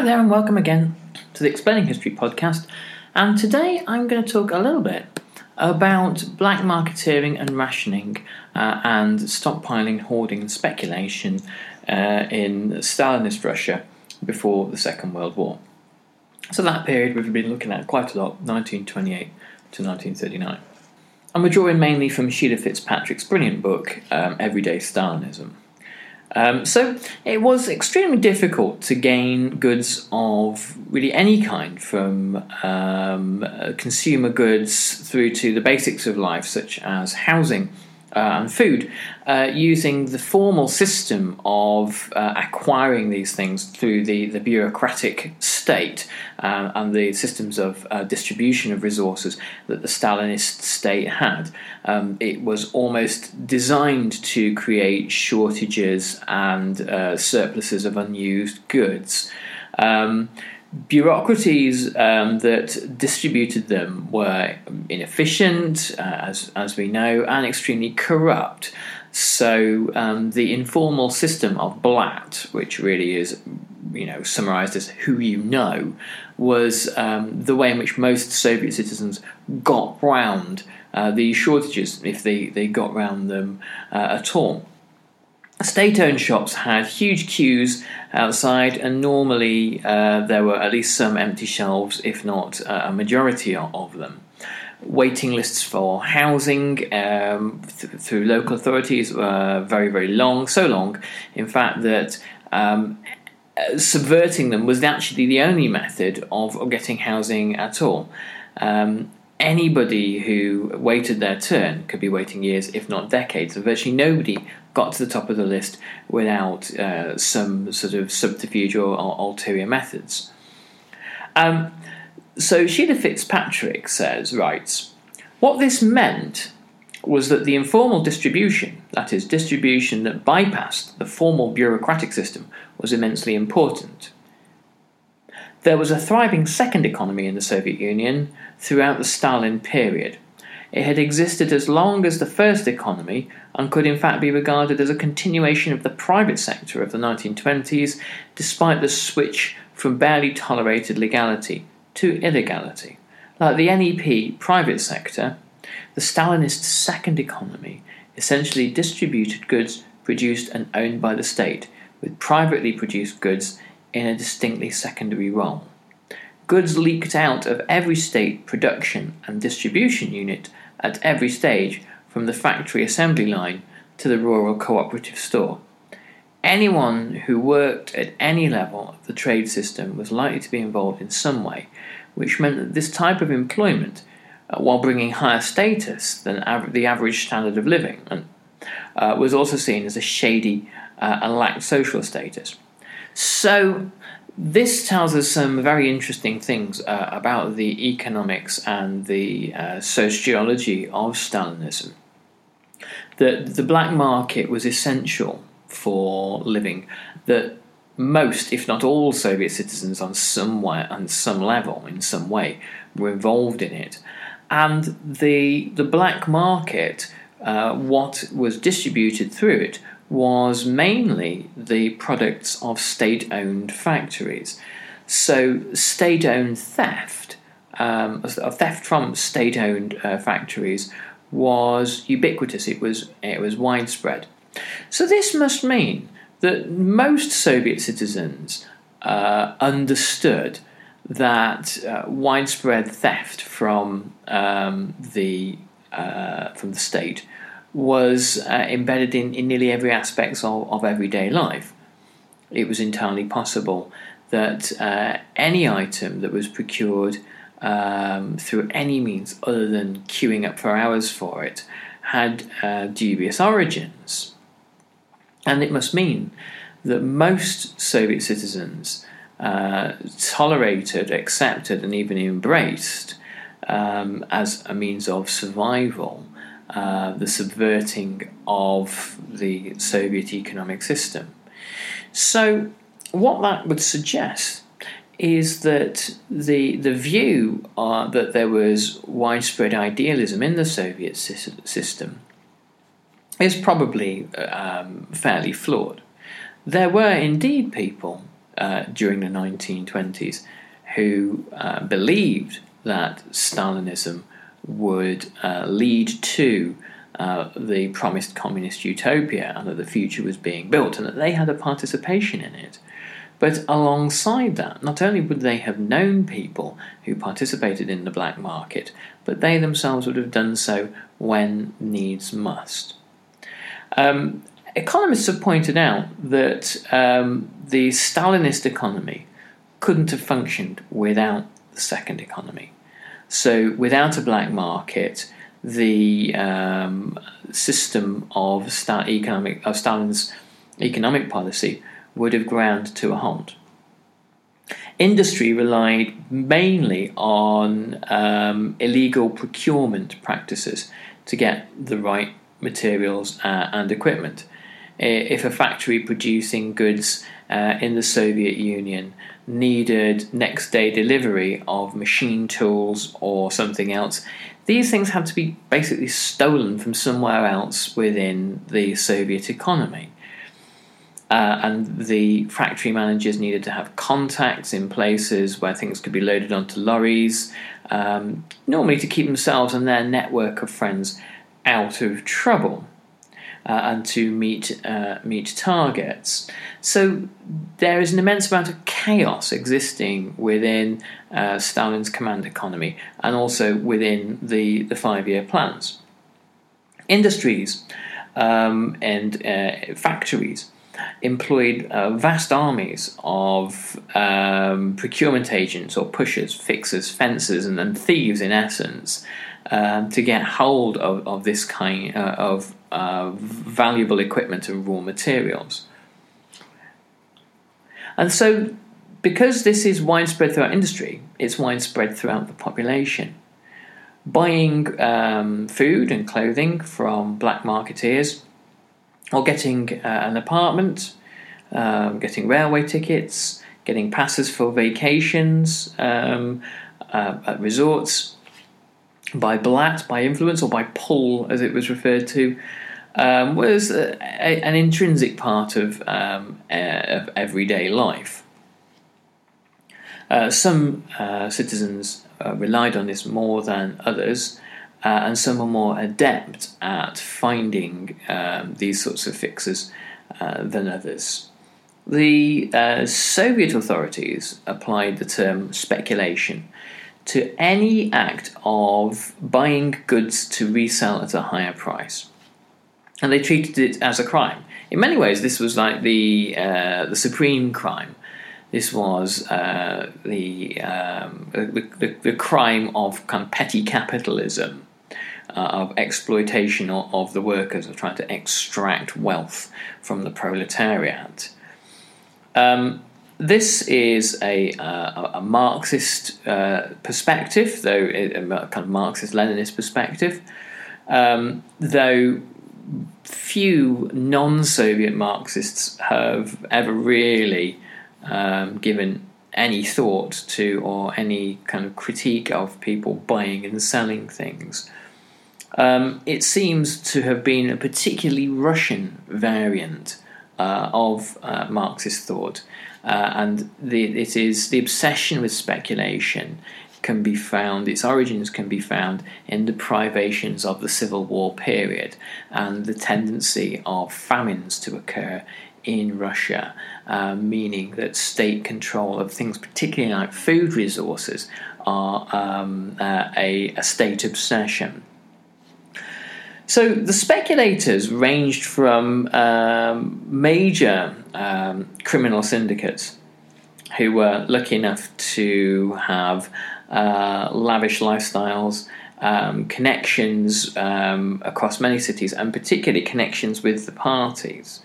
Hi there, and welcome again to the Explaining History podcast. And today I'm going to talk a little bit about black marketeering and rationing uh, and stockpiling, hoarding, and speculation uh, in Stalinist Russia before the Second World War. So, that period we've been looking at quite a lot 1928 to 1939. And we're drawing mainly from Sheila Fitzpatrick's brilliant book, um, Everyday Stalinism. Um, so it was extremely difficult to gain goods of really any kind, from um, consumer goods through to the basics of life, such as housing and food, uh, using the formal system of uh, acquiring these things through the, the bureaucratic state uh, and the systems of uh, distribution of resources that the Stalinist state had. Um, it was almost designed to create shortages and surpluses of unused goods. Um, bureaucracies um, that distributed them were inefficient, uh, as, as we know, and extremely corrupt. So um, the informal system of blat, which really is, you know, summarised as who you know, was um, the way in which most Soviet citizens got round uh, these shortages, if they, they got round them uh, at all. State owned shops had huge queues outside, and normally uh, there were at least some empty shelves, if not uh, a majority of them. Waiting lists for housing um, th- through local authorities were very, very long, so long, in fact, that um, subverting them was actually the only method of, of getting housing at all. Um, anybody who waited their turn could be waiting years, if not decades, and virtually nobody got to the top of the list without uh, some sort of subterfuge or, or ulterior methods. Um, so Sheila Fitzpatrick says, writes, what this meant was that the informal distribution, that is, distribution that bypassed the formal bureaucratic system, was immensely important. There was a thriving second economy in the Soviet Union throughout the Stalin period. It had existed as long as the first economy and could in fact be regarded as a continuation of the private sector of the 1920s, despite the switch from barely tolerated legality to illegality. Like the NEP private sector, the Stalinist second economy essentially distributed goods produced and owned by the state, with privately produced goods in a distinctly secondary role. Goods leaked out of every state production and distribution unit at every stage, from the factory assembly line to the rural cooperative store. Anyone who worked at any level of the trade system was likely to be involved in some way, which meant that this type of employment, uh, while bringing higher status than av- the average standard of living, uh, was also seen as a shady uh, and lacked social status. So, this tells us some very interesting things uh, about the economics and the uh, sociology of Stalinism. That the black market was essential for living, that most, if not all, Soviet citizens on some way, on some level, in some way, were involved in it, and the the black market, uh, what was distributed through it, was mainly the products of state owned factories. So, state owned theft, um, theft from state owned uh, factories, was ubiquitous, it was, it was widespread. So, this must mean that most Soviet citizens uh, understood that uh, widespread theft from um, the uh, from the state was uh, embedded in, in nearly every aspect of, of everyday life. It was entirely possible that uh, any item that was procured um, through any means other than queuing up for hours for it had uh, dubious origins. And it must mean that most Soviet citizens uh, tolerated, accepted, and even embraced um, as a means of survival uh, the subverting of the Soviet economic system. So, what that would suggest is that the the view uh, that there was widespread idealism in the Soviet system is probably um, fairly flawed. There were indeed people uh, during the 1920s who uh, believed that Stalinism would uh, lead to uh, the promised communist utopia and that the future was being built and that they had a participation in it. But alongside that, not only would they have known people who participated in the black market, but they themselves would have done so when needs must. Um, economists have pointed out that um, the Stalinist economy couldn't have functioned without the second economy. So, without a black market, the um, system of economic of Stalin's economic policy would have ground to a halt. Industry relied mainly on um, illegal procurement practices to get the right materials uh, and equipment. If a factory producing goods uh, in the Soviet Union needed next day delivery of machine tools or something else, these things had to be basically stolen from somewhere else within the Soviet economy. Uh, and the factory managers needed to have contacts in places where things could be loaded onto lorries, um, normally to keep themselves and their network of friends out of trouble uh, and to meet uh, meet targets. So there is an immense amount of chaos existing within uh, Stalin's command economy and also within the, the five year plans. Industries um, and uh, factories employed uh, vast armies of um, procurement agents or pushers, fixers, fencers, and, and thieves in essence. Um, to get hold of, of this kind uh, of uh, valuable equipment and raw materials. And so, because this is widespread throughout industry, it's widespread throughout the population. Buying um, food and clothing from black marketeers, or getting uh, an apartment, um, getting railway tickets, getting passes for vacations um, uh, at resorts, by blat, by influence, or by pull, as it was referred to, um, was a, a, an intrinsic part of, um, uh, of everyday life. Uh, some uh, citizens uh, relied on this more than others, uh, and some are more adept at finding um, these sorts of fixes uh, than others. The Soviet authorities applied the term speculation to any act of buying goods to resell at a higher price and they treated it as a crime. In many ways, this was like the uh, the supreme crime. This was uh, the, um, the, the, the crime of kind of petty capitalism, uh, of exploitation of, the workers, of trying to extract wealth from the proletariat. Um, this is a, uh, a Marxist uh, perspective, though a kind of Marxist Leninist perspective, um, though few non Soviet Marxists have ever really um, given any thought to or any kind of critique of people buying and selling things. Um, it seems to have been a particularly Russian variant uh, of uh, Marxist thought, uh, and the, it is the obsession with speculation can be found, its origins can be found in the privations of the Civil War period and the tendency of famines to occur in Russia, uh, meaning that state control of things, particularly like food resources, are um, uh, a, a state obsession. So the speculators ranged from um, major um, criminal syndicates who were lucky enough to have uh, lavish lifestyles, um, connections um, across many cities, and particularly connections with the parties.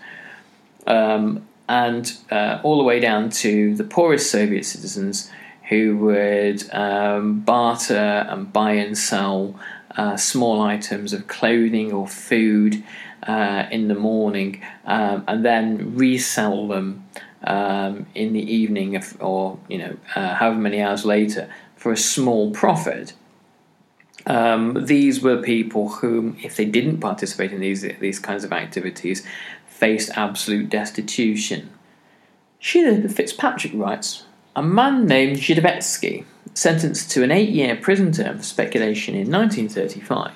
Um, and uh, all the way down to the poorest Soviet citizens who would um, barter and buy and sell uh, small items of clothing or food uh, in the morning um, and then resell them um, in the evening or you know uh, however many hours later for a small profit. Um, these were people whom, if they didn't participate in these these kinds of activities, faced absolute destitution. Sheila Fitzpatrick writes, a man named Zhidovetsky sentenced to an eight year prison term for speculation in 1935,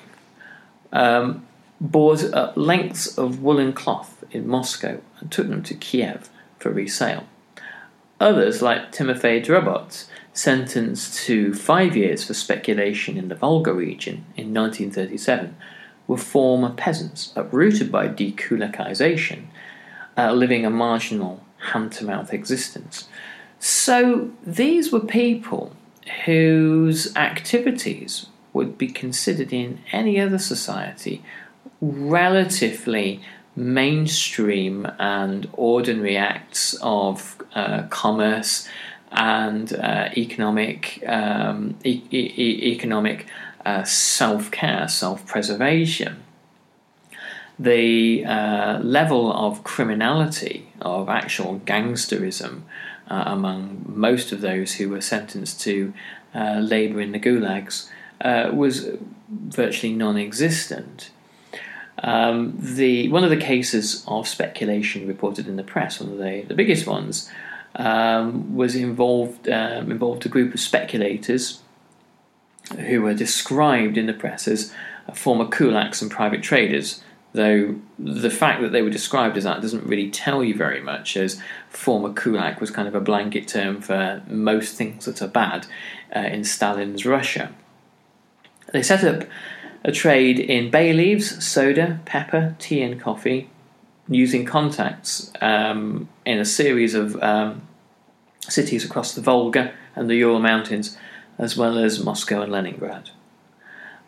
um, bought up lengths of woolen cloth in Moscow and took them to Kiev for resale. Others, like Timofey Drobot, sentenced to five years for speculation in the Volga region in 1937, were former peasants uprooted by dekulakization, uh, living a marginal hand to mouth existence. So these were people whose activities would be considered in any other society relatively mainstream and ordinary acts of uh, commerce and uh, economic um, e- e- economic uh, self care, self preservation. The uh, level of criminality, of actual gangsterism, uh, among most of those who were sentenced to uh, labour in the gulags uh, was virtually non existent. Um, the one of the cases of speculation reported in the press, one of the, the biggest ones, um, was involved um, involved a group of speculators who were described in the press as former kulaks and private traders though the fact that they were described as that doesn't really tell you very much, as former kulak was kind of a blanket term for most things that are bad uh, in Stalin's Russia. They set up a trade in bay leaves, soda, pepper, tea, and coffee, using contacts um, in a series of um, cities across the Volga and the Ural Mountains, as well as Moscow and Leningrad.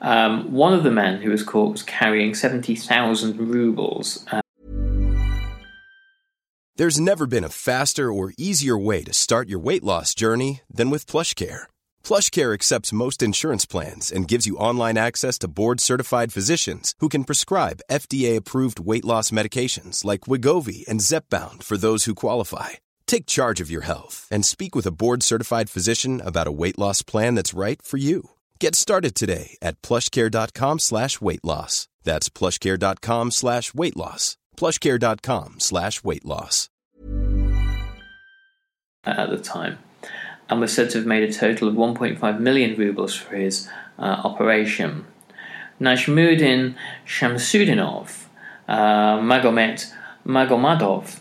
Um, one of the men who was caught was carrying 70,000 rubles. Uh, There's never been a faster or easier way to start your weight loss journey than with PlushCare. PlushCare accepts most insurance plans and gives you online access to board-certified physicians who can prescribe FDA-approved weight loss medications like Wegovy and Zepbound for those who qualify. Take charge of your health and speak with a board-certified physician about a weight loss plan that's right for you. Get started today at plushcare.com slash weight loss. That's plushcare.com slash weight loss. Plushcare.com slash weight loss. At the time, and was said to have made a total of 1.5 million rubles for his uh, operation. Najmuddin Shamsudinov, uh, Magomet Magomadov,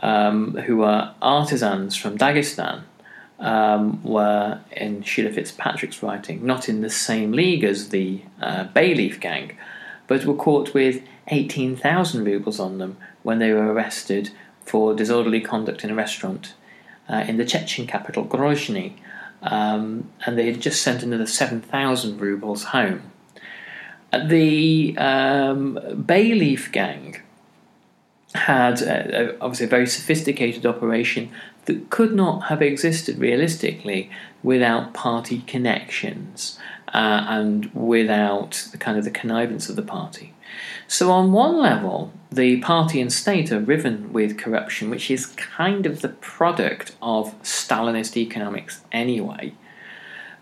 um, who were artisans from Dagestan, um, were in Sheila Fitzpatrick's writing not in the same league as the uh, Bayleaf gang, but were caught with 18,000 rubles on them when they were arrested for disorderly conduct in a restaurant uh, in the Chechen capital Grozny, um, and they had just sent another 7,000 rubles home. The um, Bayleaf gang had uh, obviously a very sophisticated operation that could not have existed realistically without party connections uh, and without the kind of the connivance of the party. So, on one level, the party and state are riven with corruption, which is kind of the product of Stalinist economics anyway.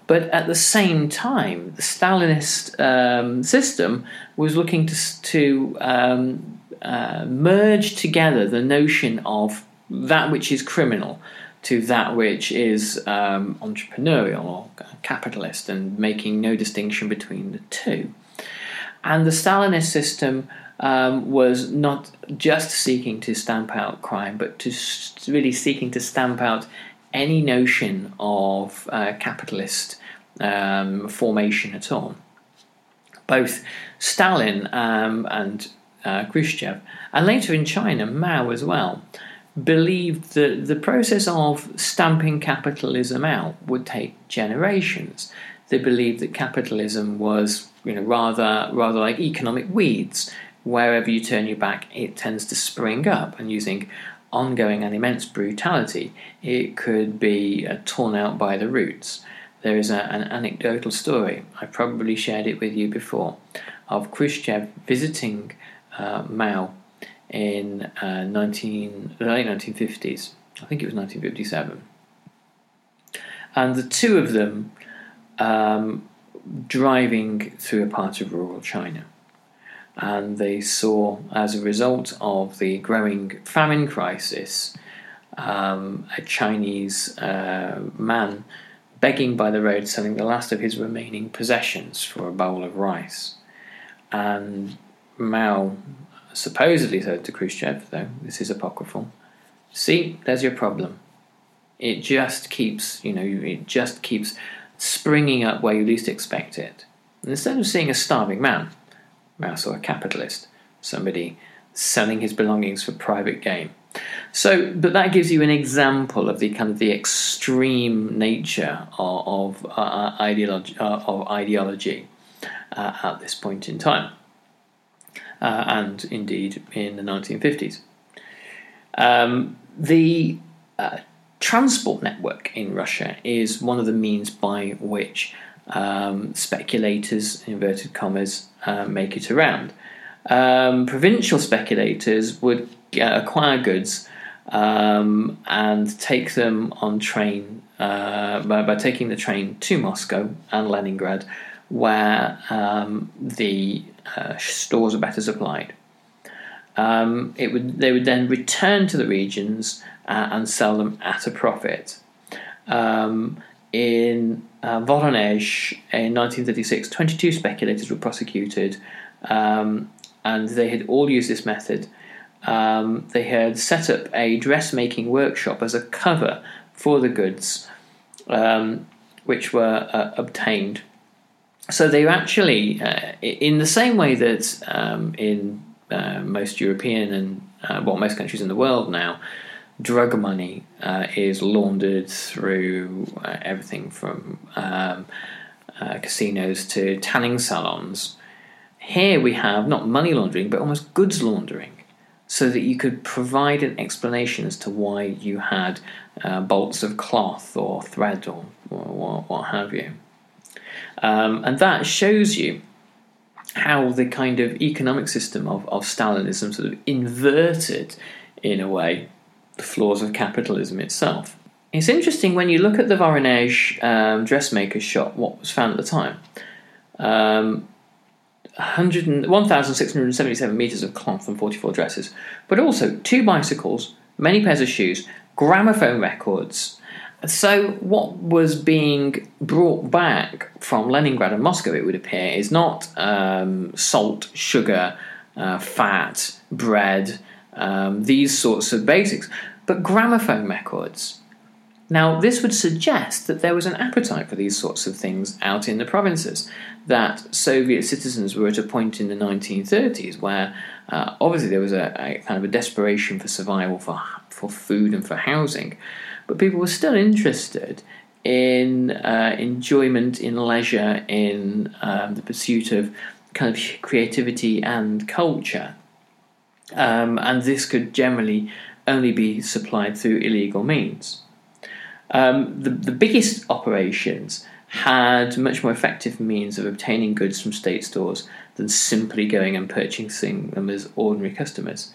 But at the same time, the Stalinist um, system was looking to, to um, uh, merge together the notion of that which is criminal, to that which is um, entrepreneurial or capitalist and making no distinction between the two. And the Stalinist system um, was not just seeking to stamp out crime, but to really seeking to stamp out any notion of uh, capitalist um, formation at all. Both Stalin um, and uh, Khrushchev, and later in China, Mao as well, believed that the process of stamping capitalism out would take generations. They believed that capitalism was, you know, rather rather like economic weeds. Wherever you turn your back, it tends to spring up, and using ongoing and immense brutality, it could be uh, torn out by the roots. There is a, an anecdotal story, I probably shared it with you before, of Khrushchev visiting uh, Mao in uh, 19, the late 1950s. I think it was 1957. And the two of them um, driving through a part of rural China. And they saw, as a result of the growing famine crisis, um, a Chinese uh, man begging by the road, selling the last of his remaining possessions for a bowl of rice. And Mao supposedly said to Khrushchev, though this is apocryphal, see, there's your problem. It just keeps, you know, it just keeps springing up where you least expect it. And instead of seeing a starving man, Mao saw a capitalist, somebody selling his belongings for private gain. So, but that gives you an example of the kind of the extreme nature of, of uh, ideology, uh, of ideology uh, at this point in time uh, and indeed in the 1950s. Um, the uh, transport network in Russia is one of the means by which um, speculators, inverted commas, uh, make it around. Um, provincial speculators would acquire goods um, and take them on train uh, by, by, taking the train to Moscow and Leningrad, where um, the uh, stores are better supplied. Um, it would they would then return to the regions uh, and sell them at a profit. Um, in uh, Voronezh in 1936, 22 speculators were prosecuted, um, and they had all used this method. Um, they had set up a dressmaking workshop as a cover for the goods, um, which were uh, obtained so they actually, uh, in the same way that um, in uh, most European and uh, well, most countries in the world now, drug money uh, is laundered through uh, everything from um, uh, casinos to tanning salons. Here we have not money laundering, but almost goods laundering, so that you could provide an explanation as to why you had bolts of cloth or thread or, or what have you. Um, and that shows you how the kind of economic system of, of Stalinism sort of inverted, in a way, the flaws of capitalism itself. It's interesting when you look at the Voronezh um, dressmaker's shop, what was found at the time. Um, 1,677 metres of cloth and 44 dresses, but also two bicycles, many pairs of shoes, gramophone records, so, what was being brought back from Leningrad and Moscow, it would appear, is not um, salt, sugar, uh, fat, bread, um, these sorts of basics, but gramophone records. Now, this would suggest that there was an appetite for these sorts of things out in the provinces, that Soviet citizens were at a point in the 1930s where uh, obviously there was a, a, kind of a desperation for survival, for, for food, and for housing but people were still interested in uh, enjoyment, in leisure, in um, the pursuit of kind of creativity and culture. Um, and this could generally only be supplied through illegal means. Um, the, the biggest operations had much more effective means of obtaining goods from state stores than simply going and purchasing them as ordinary customers.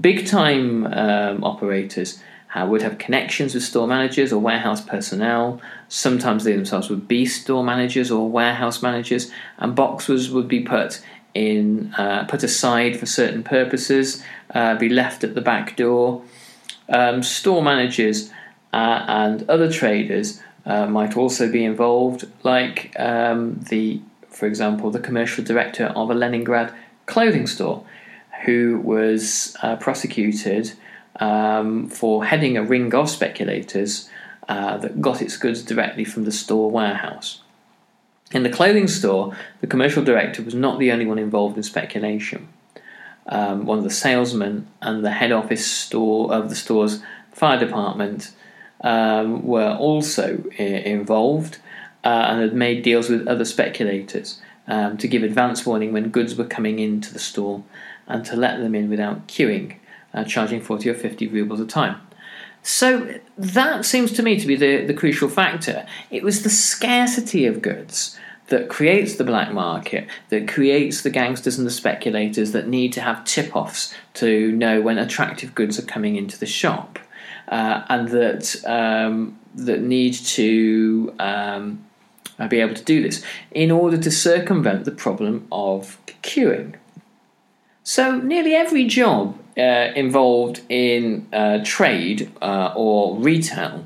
Big time um, operators uh, would have connections with store managers or warehouse personnel. Sometimes they themselves would be store managers or warehouse managers, and boxes would be put in uh, put aside for certain purposes, uh, be left at the back door. Um, store managers uh, and other traders uh, might also be involved, like um, the, for example, the commercial director of a Leningrad clothing store, who was uh, prosecuted um, for heading a ring of speculators uh, that got its goods directly from the store warehouse. In the clothing store, the commercial director was not the only one involved in speculation. Um, one of the salesmen and the head office store of the store's fire department um, were also I- involved uh, and had made deals with other speculators um, to give advance warning when goods were coming into the store and to let them in without queuing, uh, charging 40 or 50 rubles a time. So that seems to me to be the, the crucial factor. It was the scarcity of goods that creates the black market, that creates the gangsters and the speculators that need to have tip offs to know when attractive goods are coming into the shop, uh, and that um, that need to um, be able to do this in order to circumvent the problem of queuing. So, nearly every job uh, involved in uh, trade uh, or retail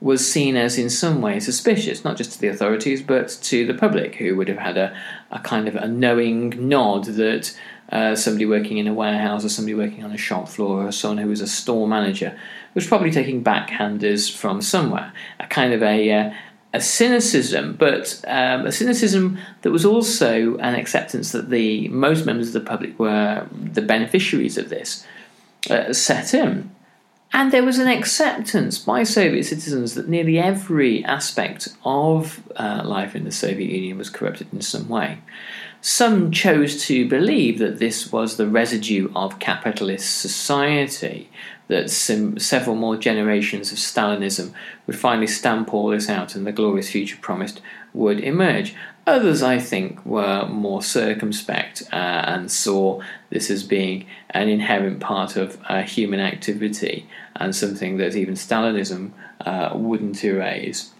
was seen as in some way suspicious, not just to the authorities but to the public, who would have had a, a kind of a knowing nod that uh, somebody working in a warehouse or somebody working on a shop floor or someone who was a store manager was probably taking backhanders from somewhere, a kind of a uh, a cynicism, but um, a cynicism that was also an acceptance that the most members of the public were the beneficiaries of this uh, set in. And there was an acceptance by Soviet citizens that nearly every aspect of uh, life in the Soviet Union was corrupted in some way. Some chose to believe that this was the residue of capitalist society, that some, several more generations of Stalinism would finally stamp all this out and the glorious future promised would emerge. Others, I think, were more circumspect uh, and saw this as being an inherent part of uh, human activity and something that even Stalinism uh, wouldn't erase.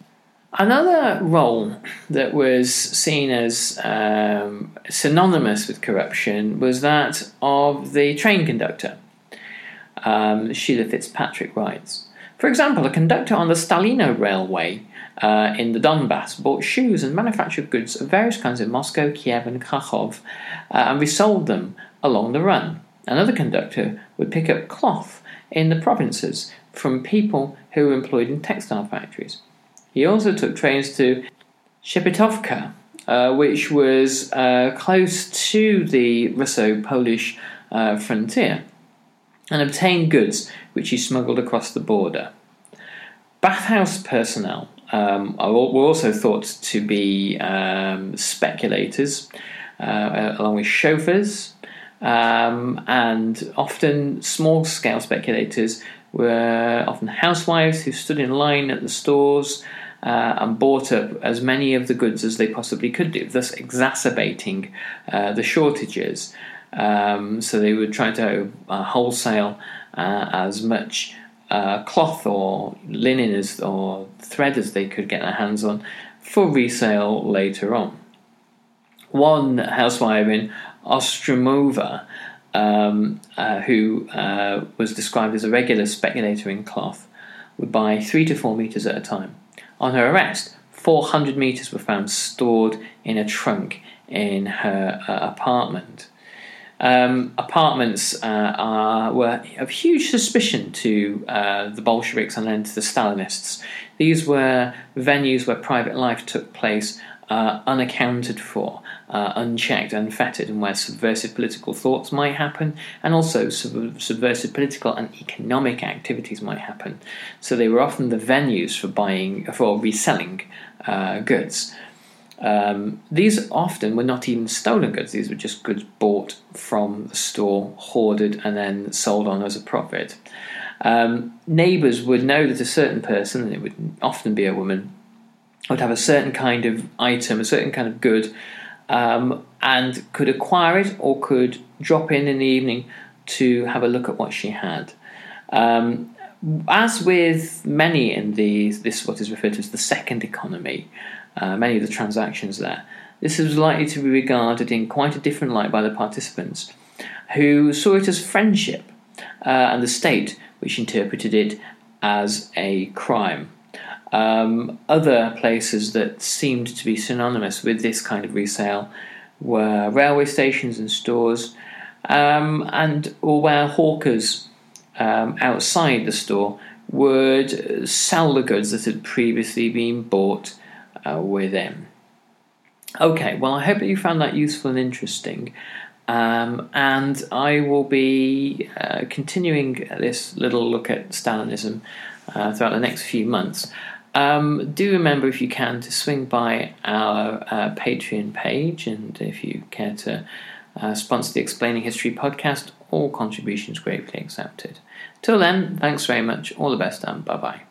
Another role that was seen as um, synonymous with corruption was that of the train conductor um, Sheila Fitzpatrick writes. For example, a conductor on the Stalino Railway uh, in the Donbass bought shoes and manufactured goods of various kinds in Moscow, Kiev, and Kharkov uh, and resold them along the run. Another conductor would pick up cloth in the provinces from people who were employed in textile factories. He also took trains to Shepetovka, uh, which was uh, close to the Russo Polish uh, frontier and obtained goods which he smuggled across the border. Bathhouse personnel um, were also thought to be um, speculators, uh, along with chauffeurs, um, and often small scale speculators were often housewives who stood in line at the stores uh, and bought up as many of the goods as they possibly could do, thus exacerbating uh, the shortages. Um, so they would try to uh, wholesale uh, as much uh, cloth or linen as, or thread as they could get their hands on for resale later on. One housewife in Ostromova, um, uh, who uh, was described as a regular speculator in cloth, would buy three to four meters at a time. On her arrest, 400 meters were found stored in a trunk in her uh, apartment. Um, apartments uh, are, were of huge suspicion to uh, the Bolsheviks and then to the Stalinists. These were venues where private life took place uh, unaccounted for, uh, unchecked, unfettered, and where subversive political thoughts might happen, and also sub- subversive political and economic activities might happen. So they were often the venues for buying, for reselling uh, goods. Um, these often were not even stolen goods, these were just goods bought from the store, hoarded, and then sold on as a profit. Um, neighbours would know that a certain person, and it would often be a woman, would have a certain kind of item, a certain kind of good, um, and could acquire it or could drop in in the evening to have a look at what she had. Um, as with many in the, this what is referred to as the second economy, uh, many of the transactions there. This is likely to be regarded in quite a different light by the participants, who saw it as friendship, uh, and the state, which interpreted it as a crime. Um, other places that seemed to be synonymous with this kind of resale were railway stations and stores, um, and or where hawkers um, outside the store would sell the goods that had previously been bought uh, within. Okay, well, I hope that you found that useful and interesting. Um, and I will be uh, continuing this little look at Stalinism uh, throughout the next few months. Um, do remember, if you can, to swing by our uh, Patreon page, and if you care to uh, sponsor the Explaining History podcast, all contributions gratefully accepted. Till then, thanks very much, all the best, and bye bye.